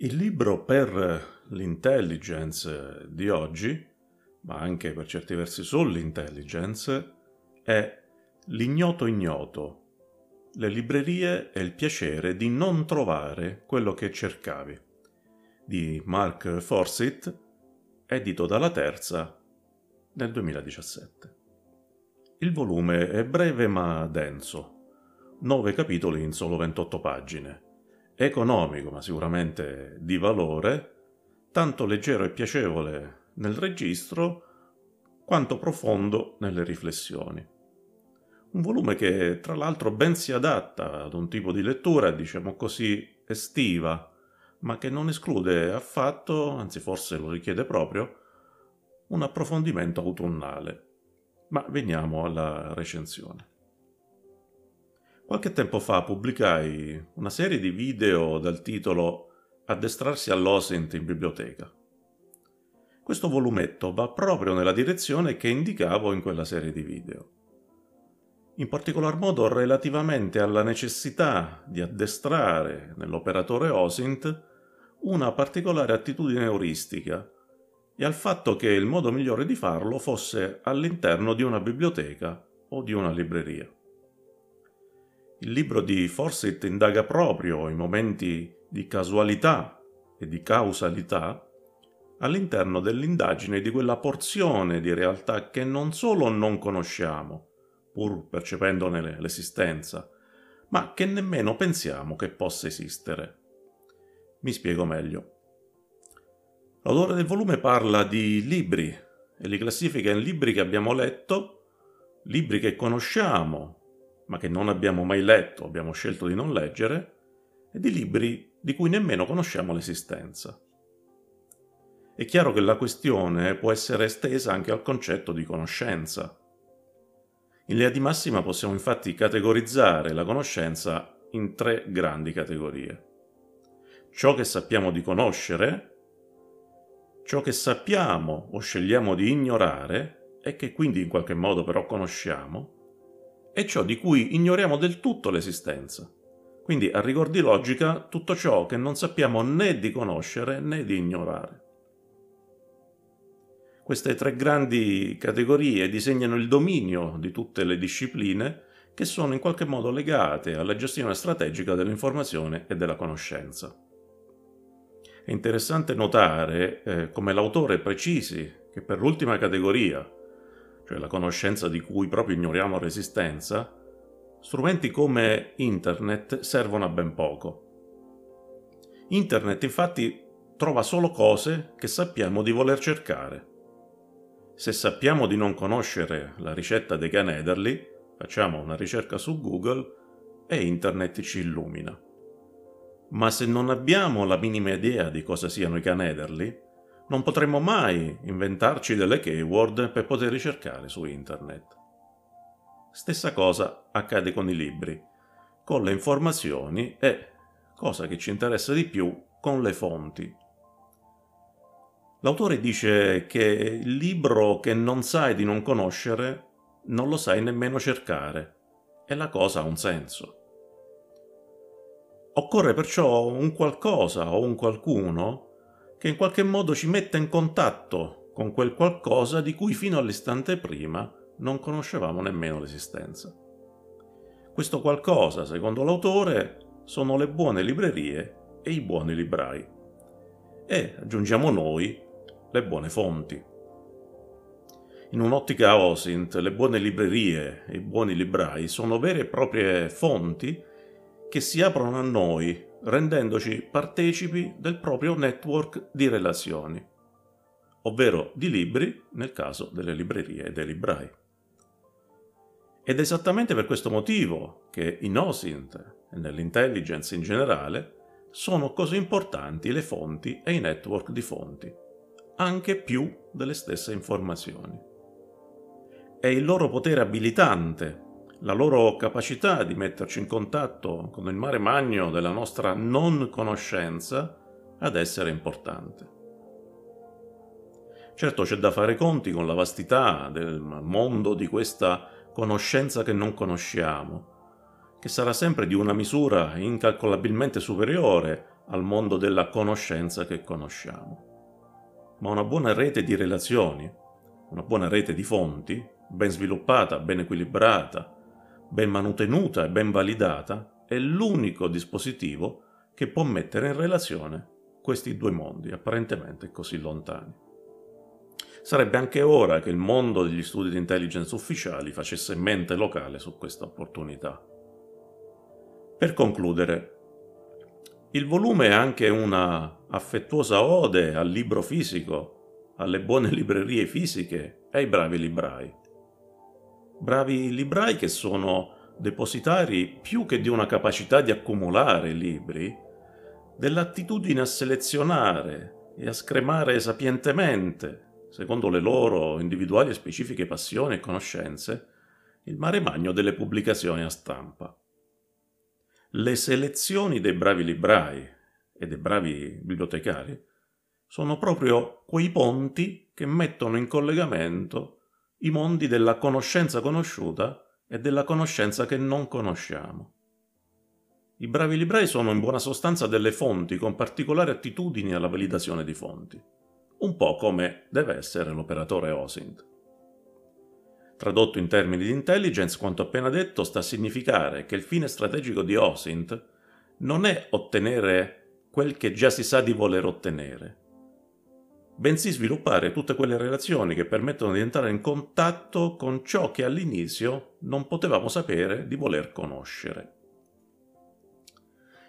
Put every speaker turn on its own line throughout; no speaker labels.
Il libro per l'intelligence di oggi, ma anche per certi versi sull'intelligence, è L'ignoto ignoto, le librerie e il piacere di non trovare quello che cercavi, di Mark Forsyth, edito dalla Terza nel 2017. Il volume è breve ma denso, nove capitoli in solo 28 pagine economico ma sicuramente di valore, tanto leggero e piacevole nel registro quanto profondo nelle riflessioni. Un volume che tra l'altro ben si adatta ad un tipo di lettura, diciamo così, estiva, ma che non esclude affatto, anzi forse lo richiede proprio, un approfondimento autunnale. Ma veniamo alla recensione. Qualche tempo fa pubblicai una serie di video dal titolo Addestrarsi all'Osint in biblioteca. Questo volumetto va proprio nella direzione che indicavo in quella serie di video. In particolar modo relativamente alla necessità di addestrare nell'operatore OSINT una particolare attitudine euristica e al fatto che il modo migliore di farlo fosse all'interno di una biblioteca o di una libreria. Il libro di Forsyth indaga proprio i momenti di casualità e di causalità all'interno dell'indagine di quella porzione di realtà che non solo non conosciamo, pur percependone l'esistenza, ma che nemmeno pensiamo che possa esistere. Mi spiego meglio. L'autore del volume parla di libri e li classifica in libri che abbiamo letto, libri che conosciamo ma che non abbiamo mai letto, abbiamo scelto di non leggere, e di libri di cui nemmeno conosciamo l'esistenza. È chiaro che la questione può essere estesa anche al concetto di conoscenza. In linea di massima possiamo infatti categorizzare la conoscenza in tre grandi categorie. Ciò che sappiamo di conoscere, ciò che sappiamo o scegliamo di ignorare e che quindi in qualche modo però conosciamo, è ciò di cui ignoriamo del tutto l'esistenza. Quindi, a rigor di logica, tutto ciò che non sappiamo né di conoscere né di ignorare. Queste tre grandi categorie disegnano il dominio di tutte le discipline che sono in qualche modo legate alla gestione strategica dell'informazione e della conoscenza. È interessante notare eh, come l'autore precisi che per l'ultima categoria, cioè la conoscenza di cui proprio ignoriamo l'esistenza, strumenti come Internet servono a ben poco. Internet infatti trova solo cose che sappiamo di voler cercare. Se sappiamo di non conoscere la ricetta dei canederli, facciamo una ricerca su Google e Internet ci illumina. Ma se non abbiamo la minima idea di cosa siano i canederli, non potremmo mai inventarci delle keyword per poter ricercare su internet. Stessa cosa accade con i libri, con le informazioni e, cosa che ci interessa di più, con le fonti. L'autore dice che il libro che non sai di non conoscere non lo sai nemmeno cercare e la cosa ha un senso. Occorre perciò un qualcosa o un qualcuno che in qualche modo ci metta in contatto con quel qualcosa di cui fino all'istante prima non conoscevamo nemmeno l'esistenza. Questo qualcosa, secondo l'autore, sono le buone librerie e i buoni librai. E, aggiungiamo noi, le buone fonti. In un'ottica OSINT, le buone librerie e i buoni librai sono vere e proprie fonti che si aprono a noi rendendoci partecipi del proprio network di relazioni, ovvero di libri nel caso delle librerie e dei librai. Ed è esattamente per questo motivo che in OSINT e nell'intelligence in generale sono così importanti le fonti e i network di fonti, anche più delle stesse informazioni. È il loro potere abilitante la loro capacità di metterci in contatto con il mare magno della nostra non conoscenza ad essere importante. Certo c'è da fare conti con la vastità del mondo di questa conoscenza che non conosciamo, che sarà sempre di una misura incalcolabilmente superiore al mondo della conoscenza che conosciamo, ma una buona rete di relazioni, una buona rete di fonti, ben sviluppata, ben equilibrata, ben manutenuta e ben validata, è l'unico dispositivo che può mettere in relazione questi due mondi apparentemente così lontani. Sarebbe anche ora che il mondo degli studi di intelligence ufficiali facesse mente locale su questa opportunità. Per concludere, il volume è anche una affettuosa ode al libro fisico, alle buone librerie fisiche e ai bravi librai. Bravi librai che sono depositari più che di una capacità di accumulare libri, dell'attitudine a selezionare e a scremare sapientemente, secondo le loro individuali e specifiche passioni e conoscenze, il mare magno delle pubblicazioni a stampa. Le selezioni dei bravi librai e dei bravi bibliotecari sono proprio quei ponti che mettono in collegamento i mondi della conoscenza conosciuta e della conoscenza che non conosciamo. I bravi librai sono in buona sostanza delle fonti con particolari attitudini alla validazione di fonti, un po' come deve essere l'operatore OSINT. Tradotto in termini di intelligence, quanto appena detto sta a significare che il fine strategico di OSINT non è ottenere quel che già si sa di voler ottenere, bensì sviluppare tutte quelle relazioni che permettono di entrare in contatto con ciò che all'inizio non potevamo sapere di voler conoscere.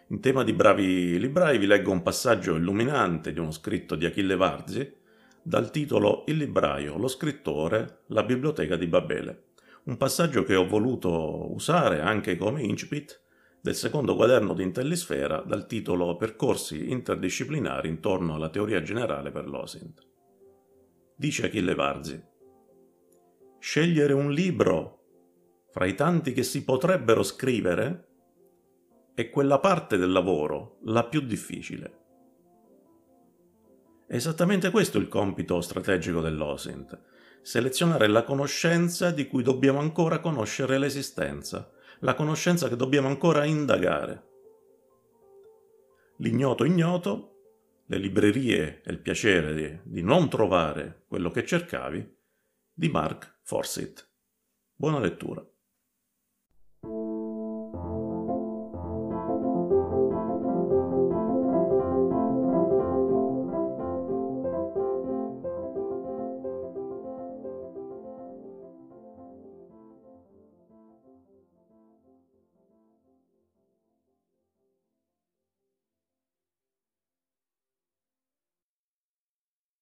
In tema di bravi librai vi leggo un passaggio illuminante di uno scritto di Achille Varzi, dal titolo Il libraio, lo scrittore, la biblioteca di Babele. Un passaggio che ho voluto usare anche come incipit del secondo quaderno di Intellisfera dal titolo Percorsi interdisciplinari intorno alla teoria generale per l'OSINT. Dice Achille Varzi: Scegliere un libro fra i tanti che si potrebbero scrivere è quella parte del lavoro la più difficile. È esattamente questo il compito strategico dell'OSINT, selezionare la conoscenza di cui dobbiamo ancora conoscere l'esistenza, la conoscenza che dobbiamo ancora indagare. L'ignoto ignoto, le librerie e il piacere di, di non trovare quello che cercavi, di Mark Forsyth. Buona lettura.